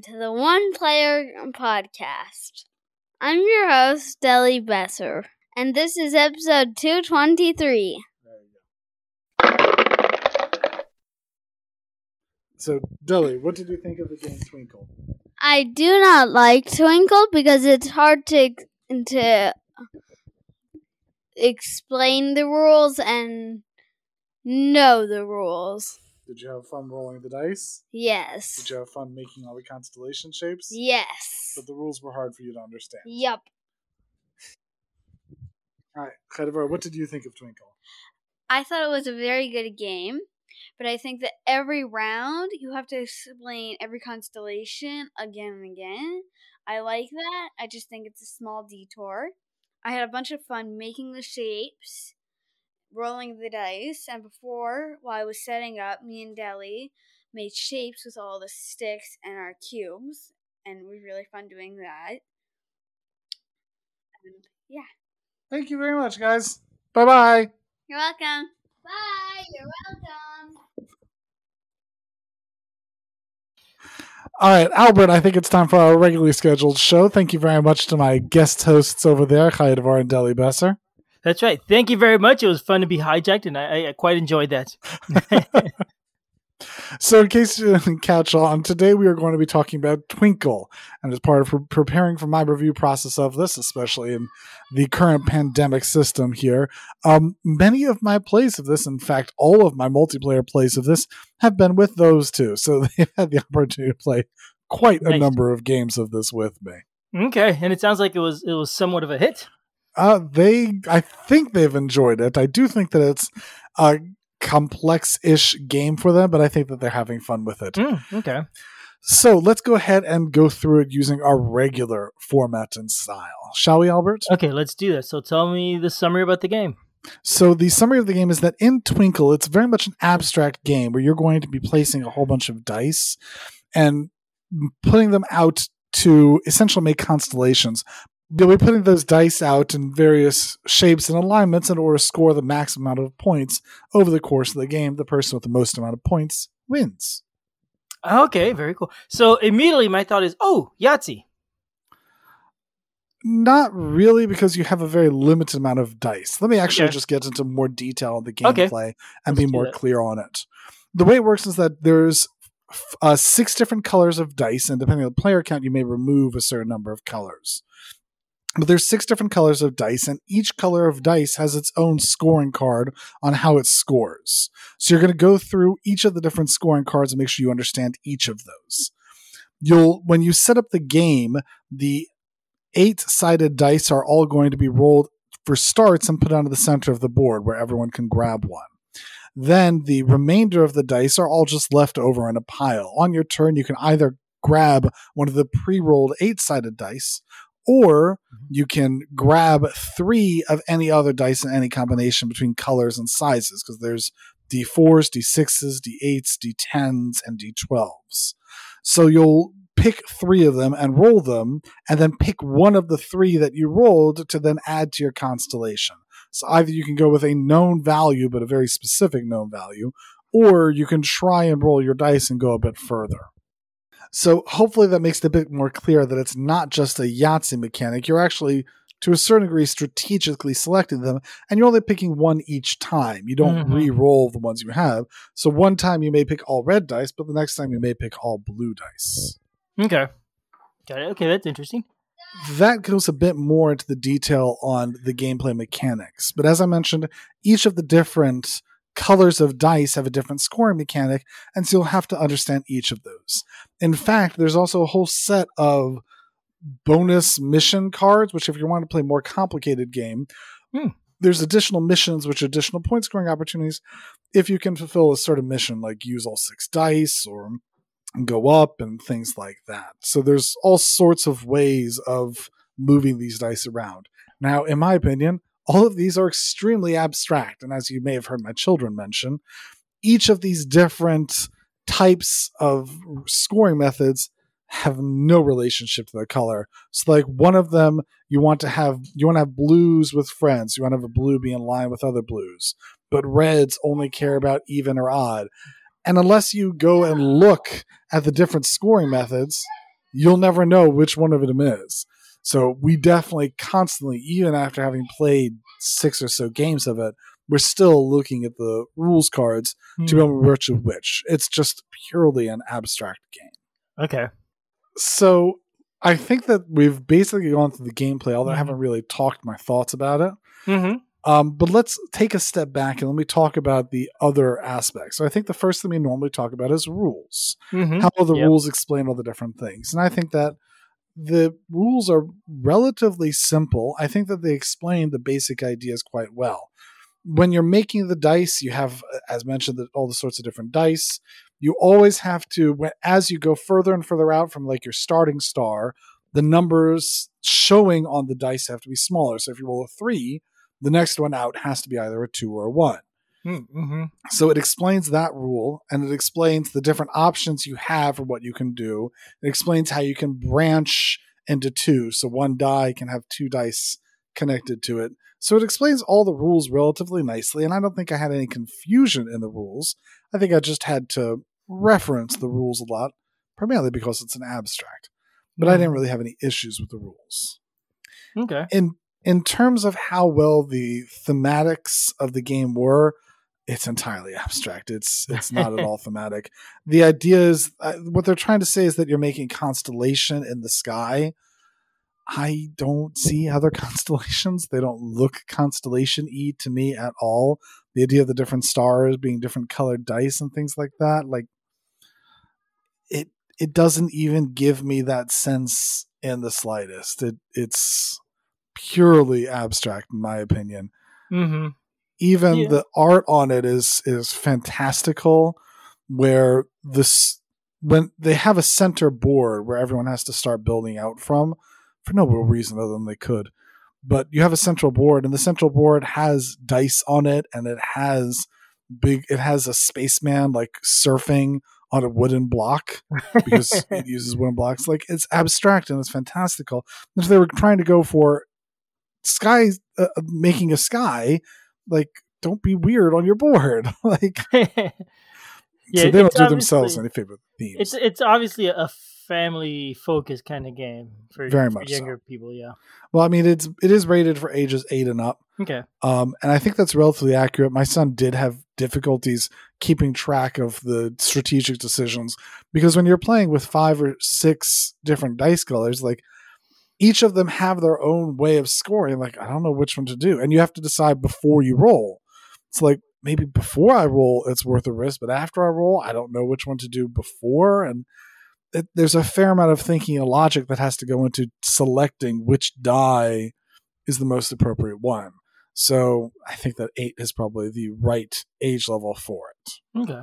welcome to the One Player Podcast. I'm your host, Deli Besser, and this is episode 223. So, Deli, what did you think of the game Twinkle? I do not like Twinkle because it's hard to to explain the rules and know the rules. Did you have fun rolling the dice? Yes. Did you have fun making all the constellation shapes? Yes. But the rules were hard for you to understand. Yup. All right, Khadivar, what did you think of Twinkle? I thought it was a very good game, but I think that every round you have to explain every constellation again and again. I like that. I just think it's a small detour. I had a bunch of fun making the shapes rolling the dice, and before, while I was setting up, me and Deli made shapes with all the sticks and our cubes, and it was really fun doing that. And yeah. Thank you very much, guys. Bye bye. You're welcome. Bye. You're welcome. All right, Albert, I think it's time for our regularly scheduled show. Thank you very much to my guest hosts over there, Khayadvar and Deli Besser. That's right. Thank you very much. It was fun to be hijacked, and I, I quite enjoyed that. so, in case you didn't catch on, today we are going to be talking about Twinkle. And as part of pre- preparing for my review process of this, especially in the current pandemic system here, um, many of my plays of this, in fact, all of my multiplayer plays of this, have been with those two. So, they've had the opportunity to play quite a number of games of this with me. okay, and it sounds like it was it was somewhat of a hit. Uh, they, I think they've enjoyed it. I do think that it's a complex-ish game for them, but I think that they're having fun with it. Mm, okay. So let's go ahead and go through it using our regular format and style, shall we, Albert? Okay, let's do that. So tell me the summary about the game. So the summary of the game is that in Twinkle, it's very much an abstract game where you're going to be placing a whole bunch of dice and putting them out to essentially make constellations. You'll be putting those dice out in various shapes and alignments in order to score the max amount of points over the course of the game. The person with the most amount of points wins. Okay, very cool. So immediately my thought is, oh, Yahtzee. Not really, because you have a very limited amount of dice. Let me actually Okay. just get into more detail on the Okay. gameplay and Let's be more that. clear on it. The way it works is that there's uh, six different colors of dice, and depending on the player count, you may remove a certain number of colors. But there's six different colors of dice, and each color of dice has its own scoring card on how it scores. So you're going to go through each of the different scoring cards and make sure you understand each of those. You'll when you set up the game, the eight sided dice are all going to be rolled for starts and put onto the center of the board where everyone can grab one. Then the remainder of the dice are all just left over in a pile. On your turn, you can either grab one of the pre rolled eight sided dice, or mm-hmm. you can grab three of any other dice in any combination between colors and sizes, because there's D4s, D6s, D8s, D10s, and D12s. So you'll pick three of them and roll them, and then pick one of the three that you rolled to then add to your constellation. So either you can go with a known value, but a very specific known value, or you can try and roll your dice and go a bit further. So hopefully that makes it a bit more clear that it's not just a Yahtzee mechanic. You're actually, to a certain degree, strategically selecting them, and you're only picking one each time. You don't Mhm. re-roll the ones you have. So one time you may pick all red dice, but the next time you may pick all blue dice. Okay. Got it. Okay, that's interesting. that goes a bit more into the detail on the gameplay mechanics. But as I mentioned, each of the different colors of dice have a different scoring mechanic, and so you'll have to understand each of those. In fact, there's also a whole set of bonus mission cards, which if you want to play a more complicated game, Hmm. there's additional missions which are additional point scoring opportunities if you can fulfill a certain mission like use all six dice or go up and things like that. So there's all sorts of ways of moving these dice around. Now, in my opinion, all of these are extremely abstract. And as you may have heard my children mention, each of these different types of scoring methods have no relationship to the color. So like one of them you want to have you want to have blues with friends. You want to have a blue be in line with other blues. But reds only care about even or odd. And unless you go and look at the different scoring methods, you'll never know which one of them is. So we definitely constantly, even after having played six or so games of it, we're still looking at the rules cards to be able to which of which. It's just purely an abstract game. Okay. So I think that we've basically gone through the gameplay, although I Mhm. haven't really talked my thoughts about it. Mm-hmm. Um, but let's take a step back and let me talk about the other aspects. So I think the first thing we normally talk about is rules. Mm-hmm. How the Yep. rules explain all the different things. And I think that the rules are relatively simple. I think that they explain the basic ideas quite well. When you're making the dice, you have, uh, as mentioned, all the sorts of different dice. You always have to, as you go further and further out from like your starting star, the numbers showing on the dice have to be smaller. So if you roll a three, the next one out has to be either a two or a one. Mm-hmm. So it explains that rule and it explains the different options you have for what you can do. It explains how you can branch into two. So one die can have two dice connected to it. So it explains all the rules relatively nicely. And I don't think I had any confusion in the rules. I think I just had to reference the rules a lot, primarily because it's an abstract. But I didn't really have any issues with the rules Okay. in in terms of how well the thematics of the game were it's entirely abstract. It's it's not at all thematic. The idea is uh, what they're trying to say is that you're making constellation in the sky. I don't see other constellations. They don't look constellation y to me at all. The idea of the different stars being different colored dice and things like that like it it doesn't even give me that sense in the slightest. It it's purely abstract in my opinion. Mm-hmm. Even Yeah. the art on it is is fantastical where this when they have a center board where everyone has to start building out from for no real reason other than they could. But you have a central board and the central board has dice on it and it has big it has a spaceman like surfing on a wooden block because it uses wooden blocks. Like it's abstract and it's fantastical. If they were trying to go for sky uh, making a sky like don't be weird on your board like yeah, so they don't do themselves any favor themes It's it's obviously a family focused kind of game for, Very for much so. younger people. Yeah. well i mean it's it is rated for ages eight and up Okay. um and i think that's relatively accurate my son did have difficulties keeping track of the strategic decisions because when you're playing with five or six different dice colors like each of them have their own way of scoring like i don't know which one to do and you have to decide before you roll it's like maybe before i roll it's worth a risk but after i roll i don't know which one to do before and it, there's a fair amount of thinking and logic that has to go into selecting which die is the most appropriate one so i think that eight is probably the right age level for it Okay.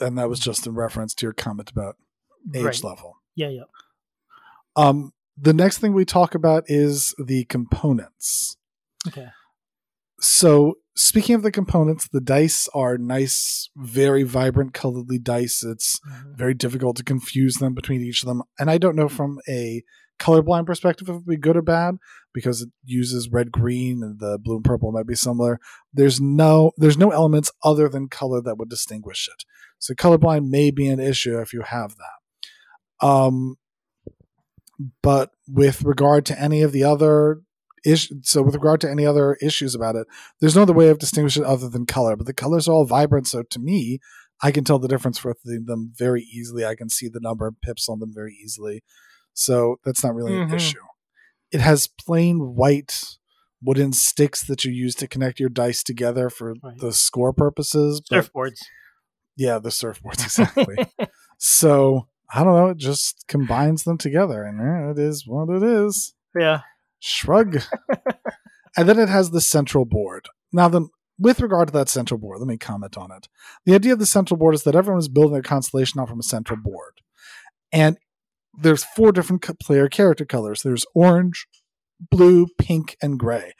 And that was just in reference to your comment about age Right. level Yeah. Yeah. Um, the next thing we talk about is the components. Okay. So, speaking of the components, the dice are nice, very vibrant, coloredly dice. It's Mhm. very difficult to confuse them between each of them. And I don't know from a colorblind perspective if it would be good or bad because it uses red, green, and the blue and purple might be similar. There's no there's no elements other than color that would distinguish it. So colorblind may be an issue if you have that. Um, but with regard to any of the other issues, so with regard to any other issues about it, there's no other way of distinguishing it other than color. But the colors are all vibrant, so to me, I can tell the difference between them very easily. I can see the number of pips on them very easily. So that's not really Mhm. an issue. It has plain white wooden sticks that you use to connect your dice together for Right. the score purposes. Surfboards. yeah, the surfboards exactly. so I don't know. It just combines them together, and it is what it is. yeah. Shrug. and then it has the central board. Now, then, with regard to that central board, let me comment on it. The idea of the central board is that everyone is building a constellation out from a central board, and there's four different player character colors. There's orange, blue, pink, and gray.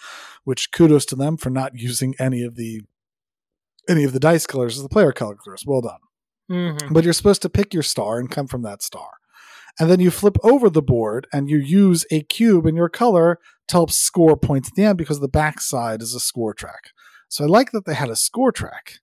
Which kudos to them for not using any of the any of the dice colors as the player colors. Well done hmm but you're supposed to pick your star and come from that star. And then you flip over the board and you use a cube in your color to help score points at the end because the backside is a score track. So I like that they had a score track.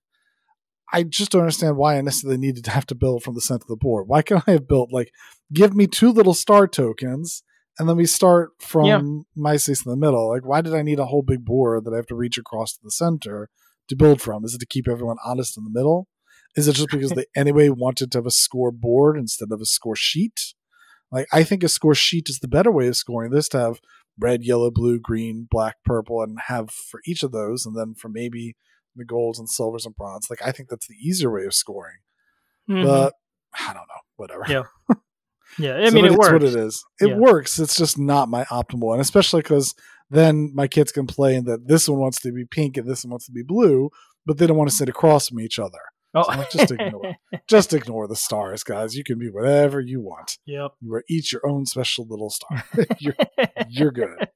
I just don't understand why I necessarily needed to have to build from the center of the board. Why can't I have built like give me two little star tokens and then we start from Yeah. my space in the middle? Like, why did I need a whole big board that I have to reach across to the center to build from? Is it to keep everyone honest in the middle? Is it just because they anyway wanted to have a scoreboard instead of a score sheet? Like, I think a score sheet is the better way of scoring this to have red, yellow, blue, green, black, purple, and have for each of those, and then for maybe the golds and silvers and bronze. Like, I think that's the easier way of scoring. Mhm. But I don't know. Whatever. Yeah. yeah, I So, mean, it works. what it is. It Yeah. works. It's just not my optimal one, especially because then my kids complain that this one wants to be pink and this one wants to be blue, but they don't want to sit across from each other. Oh, So just ignore Just ignore the stars, guys. You can be whatever you want. yep. You are each your own special little star. you're, you're good.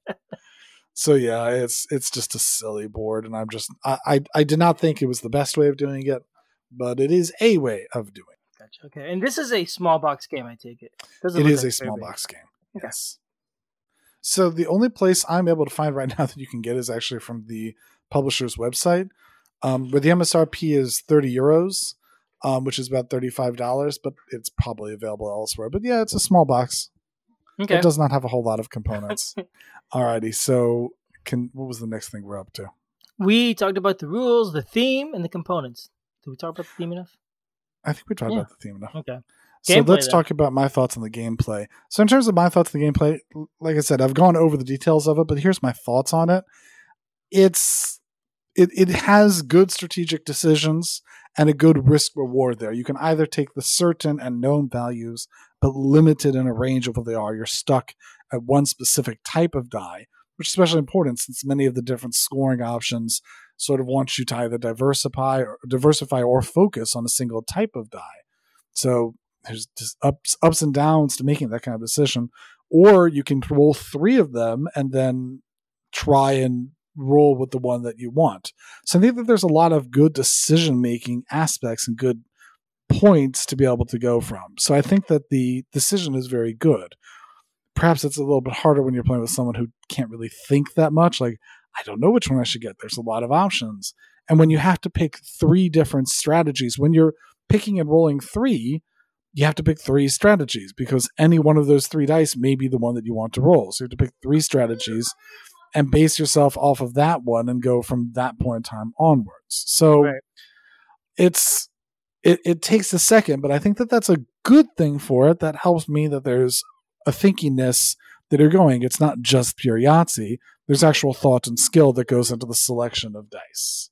So yeah, it's it's just a silly board, and I'm just I, I I did not think it was the best way of doing it, but it is a way of doing. Gotcha. Okay, and this is a small box game. I take it. Doesn't It is like a small big. box game. Okay. Yes. So the only place I'm able to find right now that you can get is actually from the publisher's website, um, where the MSRP is 30 euros, um, which is about $35, but it's probably available elsewhere. But yeah, it's a small box. Okay. It does not have a whole lot of components. Alrighty, so can what was the next thing we're up to? We talked about the rules, the theme, and the components. Did we talk about the theme enough? I think we talked Yeah. about the theme enough. Okay. So let's then. talk about my thoughts on the gameplay. So in terms of my thoughts on the gameplay, like I said, I've gone over the details of it, but here's my thoughts on it. It's it it has good strategic decisions and a good risk reward there. You can either take the certain and known values, but limited in a range of what they are. You're stuck at one specific type of die, which is especially important since many of the different scoring options sort of want you to either diversify or diversify or focus on a single type of die. So there's just ups ups and downs to making that kind of decision. Or you can roll three of them and then try and roll with the one that you want. So I think that there's a lot of good decision making aspects and good points to be able to go from. So I think that the decision is very good. Perhaps it's a little bit harder when you're playing with someone who can't really think that much. Like, I don't know which one I should get. There's a lot of options. And when you have to pick three different strategies, when you're picking and rolling three, you have to pick three strategies because any one of those three dice may be the one that you want to roll. So you have to pick three strategies and base yourself off of that one and go from that point in time onwards. So Right. it's it, it takes a second, but I think that that's a good thing for it. That helps me that there's a thinkiness that you're going. It's not just pure Yahtzee. There's actual thought and skill that goes into the selection of dice.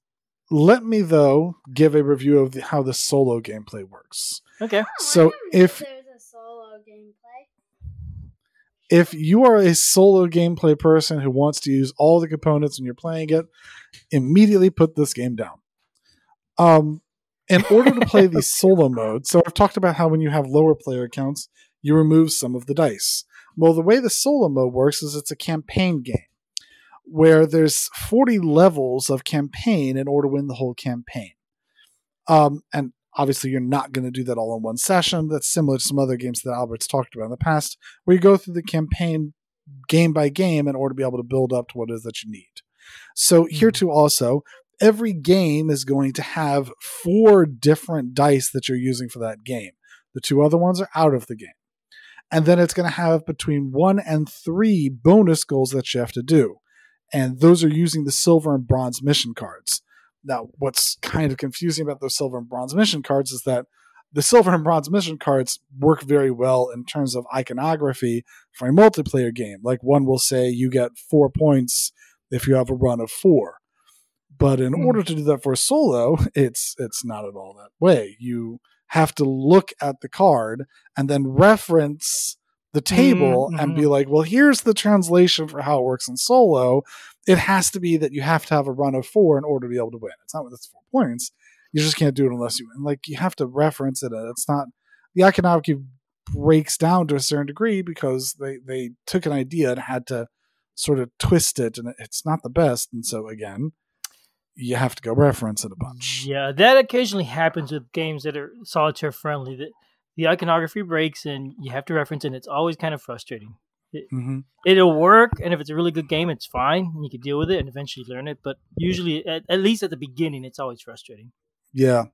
Let me though give a review of the, how the solo gameplay works. Okay. So if there's a solo gameplay, if you are a solo gameplay person who wants to use all the components and you're playing it, immediately put this game down. Um, in order to play the solo mode, so I've talked about how when you have lower player counts, you remove some of the dice. Well, the way the solo mode works is it's a campaign game where there's 40 levels of campaign in order to win the whole campaign. Um, and obviously, you're not going to do that all in one session. That's similar to some other games that Albert's talked about in the past, where you go through the campaign game by game in order to be able to build up to what it is that you need. So, here hmm. too, also, every game is going to have four different dice that you're using for that game. The two other ones are out of the game. And then it's going to have between one and three bonus goals that you have to do. And those are using the silver and bronze mission cards. Now, what's kind of confusing about those silver and bronze mission cards is that the silver and bronze mission cards work very well in terms of iconography for a multiplayer game. Like one will say you get four points if you have a run of four. But in Hmm. order to do that for a solo, it's it's not at all that way. You have to look at the card and then reference the table and be mm-hmm. like, well, here's the translation for how it works in solo. It has to be that you have to have a run of four in order to be able to win. It's not that's four points. You just can't do it unless you win. Like you have to reference it. It's not the iconography breaks down to a certain degree because they they took an idea and had to sort of twist it, and it's not the best. And so again, you have to go reference it a bunch. Yeah, that occasionally happens with games that are solitaire friendly. That the iconography breaks and you have to reference it. And it's always kind of frustrating. hmm It'll work, and if it's a really good game, it's fine. And you can deal with it and eventually learn it. But usually, at, at least at the beginning, it's always frustrating. Yeah.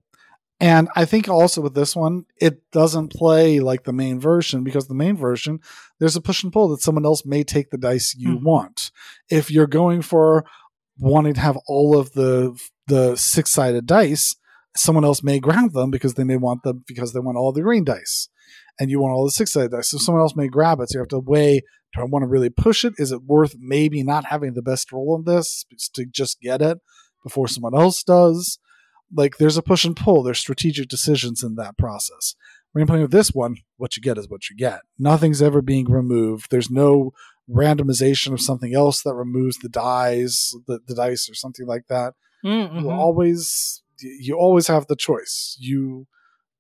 And I think also with this one, it doesn't play like the main version because the main version, there's a push and pull that someone else may take the dice you Mhm. want. If you're going for wanting to have all of the the six sided dice, someone else may grab them because they may want them because they want all the green dice, and you want all the six sided dice. So someone else may grab it. So you have to weigh: Do I want to really push it? Is it worth maybe not having the best roll on this to just get it before someone else does? like there's a push and pull there's strategic decisions in that process when you're playing with this one what you get is what you get nothing's ever being removed there's no randomization of something else that removes the dice the, the dice or something like that Mm-hmm. you always you always have the choice you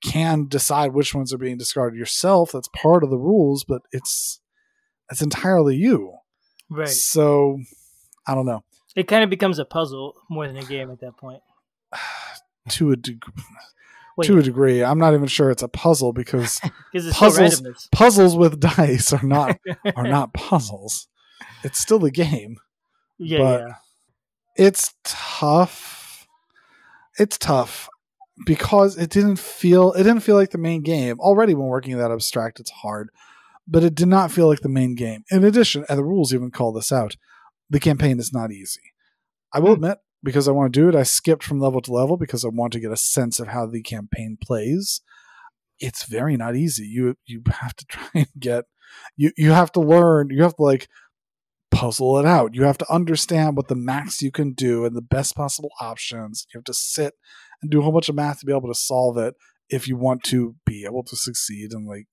can decide which ones are being discarded yourself that's part of the rules but it's it's entirely you Right. so i don't know It kind of becomes a puzzle more than a game at that point. to a degree Wait, to a degree i'm not even sure it's a puzzle because puzzles- puzzles with dice are not are not puzzles. It's still a game. yeah, but- yeah. It's tough. It's tough because it didn't feel it didn't feel like the main game. Already when working that abstract it's hard, but it did not feel like the main game. In addition, and the rules even call this out, the campaign is not easy. I will Hmm. admit because I want to do it, I skipped from level to level because I want to get a sense of how the campaign plays. It's very not easy. You you have to try and get you you have to learn. You have to like puzzle it out. You have to understand what the max you can do and the best possible options. You have to sit and do a whole bunch of math to be able to solve it if you want to be able to succeed. And like,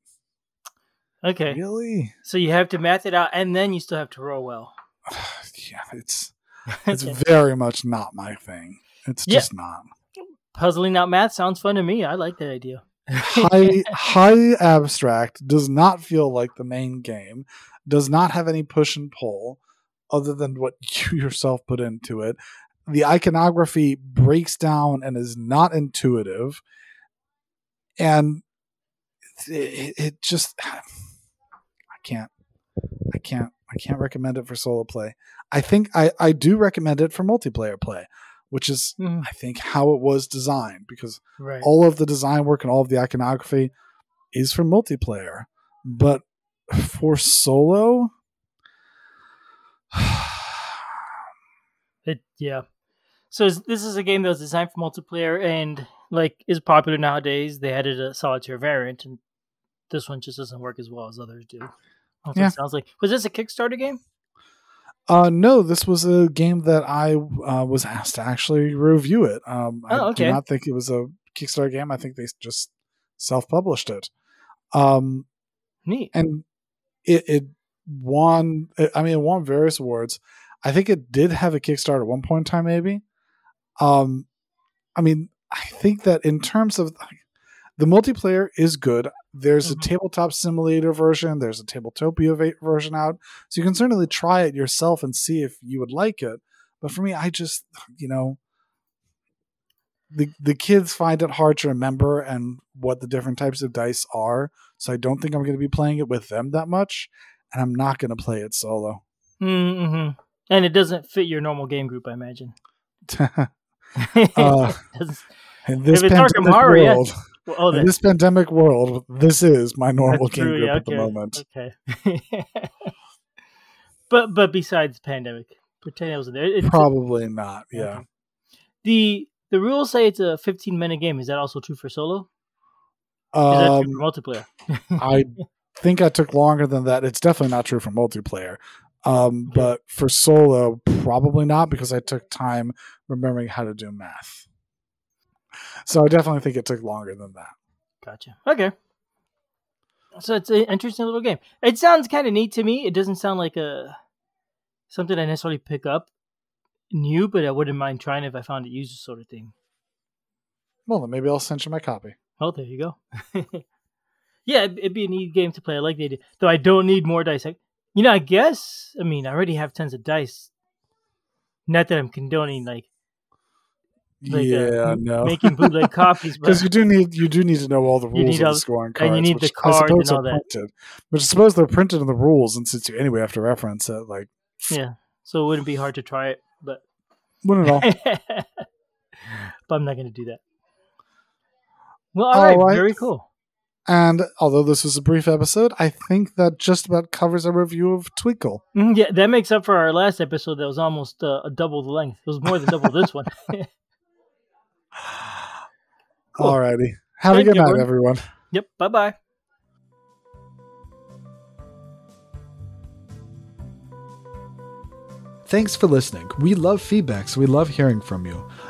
Okay. really, So you have to math it out, and then you still have to roll well. yeah, it's it's Okay. very much not my thing. It's Yeah. just not. Puzzling out math sounds fun to me. I like that idea. High, highly abstract. Does not feel like the main game. Does not have any push and pull, other than what you yourself put into it. The iconography breaks down and is not intuitive, and it, it just I can't, I can't, I can't recommend it for solo play. I think I I do recommend it for multiplayer play, which is Mhm. I think how it was designed because Right. all of the design work and all of the iconography is for multiplayer. But for solo, It, yeah. So is- this is a game that was designed for multiplayer and like is popular nowadays. They added a solitaire variant, and this one just doesn't work as well as others do. Yeah. it sounds like. Was this a Kickstarter game? Uh, no, this was a game that I uh, was asked to actually review it. Um, I Oh, okay. I do not think it was a Kickstarter game. I think they just self-published it. Um, Neat. and it, it won i mean it won various awards i think it did have a kickstarter at one point in time maybe um i mean i think that in terms of the multiplayer is good there's Mhm. a tabletop simulator version there's a tabletopia version out so you can certainly try it yourself and see if you would like it but for me i just you know the the kids find it hard to remember and what the different types of dice are so I don't think I'm going to be playing it with them that much, and I'm not going to play it solo. Mm-hmm. And it doesn't fit your normal game group, I imagine. Uh, in this If it's Arkham Horror, yeah. Well, oh, in this pandemic world, this is my normal game group yeah, at the moment. Okay. but but besides pandemic, pretend it wasn't there. It's Probably not. Yeah. Okay. the the rules say it's a 15 minute game. Is that also true for solo? Is that Um, true for multiplayer? I think I took longer than that. It's definitely not true for multiplayer. Um, Okay. but for solo, probably not because I took time remembering how to do math. So I definitely think it took longer than that. Gotcha. Okay. So it's an interesting little game. It sounds kind of neat to me. It doesn't sound like a something I necessarily pick up new, but I wouldn't mind trying if I found it used sort of thing. Well, then maybe I'll send you my copy. Oh, there you go. yeah, it'd, be a neat game to play. I like the idea, though. I don't need more dice. I, you know, I guess. I mean, I already have tons of dice. Not that I'm condoning like, like uh, yeah, m- no. making bootleg copies, because you do need you do need to know all the rules of the scoring and you need which the I cards suppose and are all that. printed. Which I suppose they're printed in the rules, and since you anyway have to reference it, like yeah. So it wouldn't be hard to try it, but wouldn't at all. but I'm not going to do that. Well, all right, All right. very cool. And although this was a brief episode, I think that just about covers a review of Twinkle. Mhm, Yeah, that makes up for our last episode that was almost uh, a double the length. It was more than double this one. Cool. Alrighty. Have Thank a good you, night, everyone. everyone. yep. Bye bye. Thanks for listening. We love feedback, so we love hearing from you.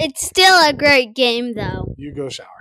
It's still a great game, though. You go shower.